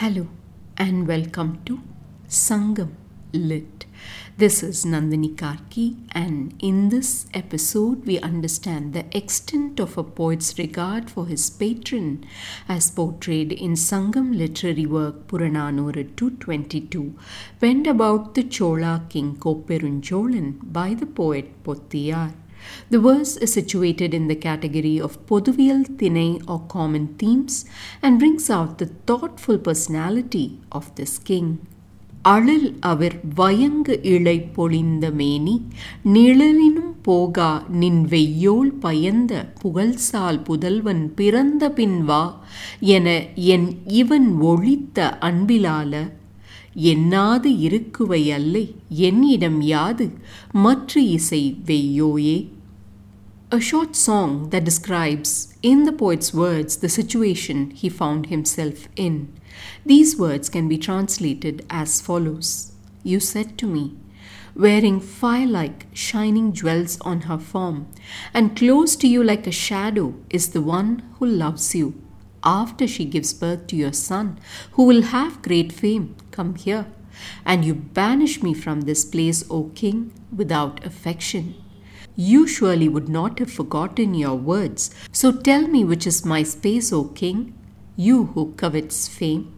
Hello and welcome to Sangam Lit. This is Nandini Karki, and in this episode, we understand the extent of a poet's regard for his patron as portrayed in Sangam literary work Puranaanooru 222, penned about the Chozha king Koperunchozhan by the poet Poththiyaar. The verse is situated in the category of Poduviyal Tinai or common themes and brings out the thoughtful personality of this king. அழல் அவர் வயங்கு இழை பொழிந்த மேனி நிழலினும் போகா நின் வெய்யோல் பயந்த புகழ்சால் புதல்வன் பிறந்த பின் வா என என் இவன் ஒழித்த அன்பிலால எண்ணாது இருக்குவை அல்லை என்னிடம் யாது மற்ற இசை வெய்யோயே A short song that describes, in the poet's words, the situation he found himself in. These words can be translated as follows You said to me, wearing fire like shining jewels on her form, and close to you like a shadow is the one who loves you. After she gives birth to your son, who will have great fame, come here, and you banish me from this place, O king, without affection. You surely would not have forgotten your words. So tell me which is my space, O king, you who covets fame.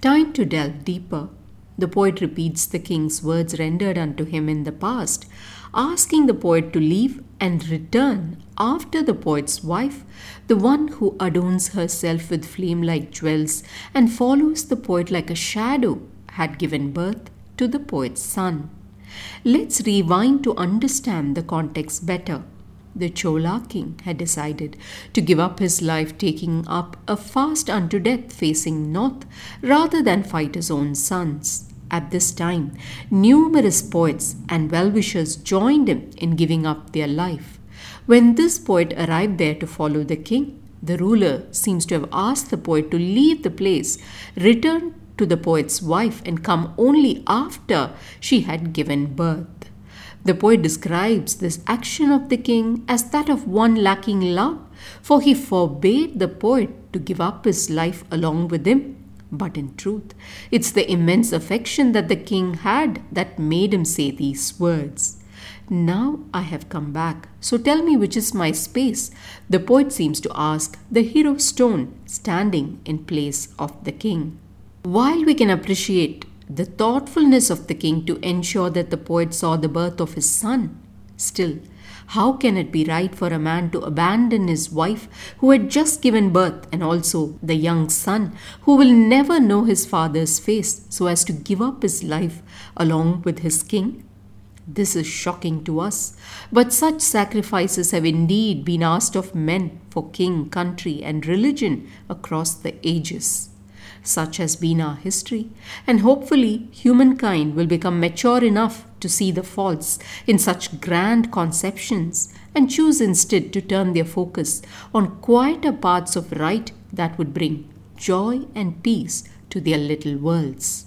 Time to delve deeper. The poet repeats the king's words rendered unto him in the past, asking the poet to leave and return after the poet's wife, the one who adorns herself with flame like jewels and follows the poet like a shadow, had given birth to the poet's son. Let's rewind to understand the context better. The Chola king had decided to give up his life, taking up a fast unto death facing north rather than fight his own sons. At this time, numerous poets and well wishers joined him in giving up their life. When this poet arrived there to follow the king, the ruler seems to have asked the poet to leave the place, return to the poet's wife, and come only after she had given birth. The poet describes this action of the king as that of one lacking love, for he forbade the poet to give up his life along with him. But in truth, it's the immense affection that the king had that made him say these words. Now I have come back, so tell me which is my space. The poet seems to ask the hero stone standing in place of the king. While we can appreciate the thoughtfulness of the king to ensure that the poet saw the birth of his son, still, how can it be right for a man to abandon his wife who had just given birth and also the young son who will never know his father's face so as to give up his life along with his king? This is shocking to us, but such sacrifices have indeed been asked of men for king, country, and religion across the ages. Such has been our history, and hopefully, humankind will become mature enough to see the faults in such grand conceptions and choose instead to turn their focus on quieter paths of right that would bring joy and peace to their little worlds.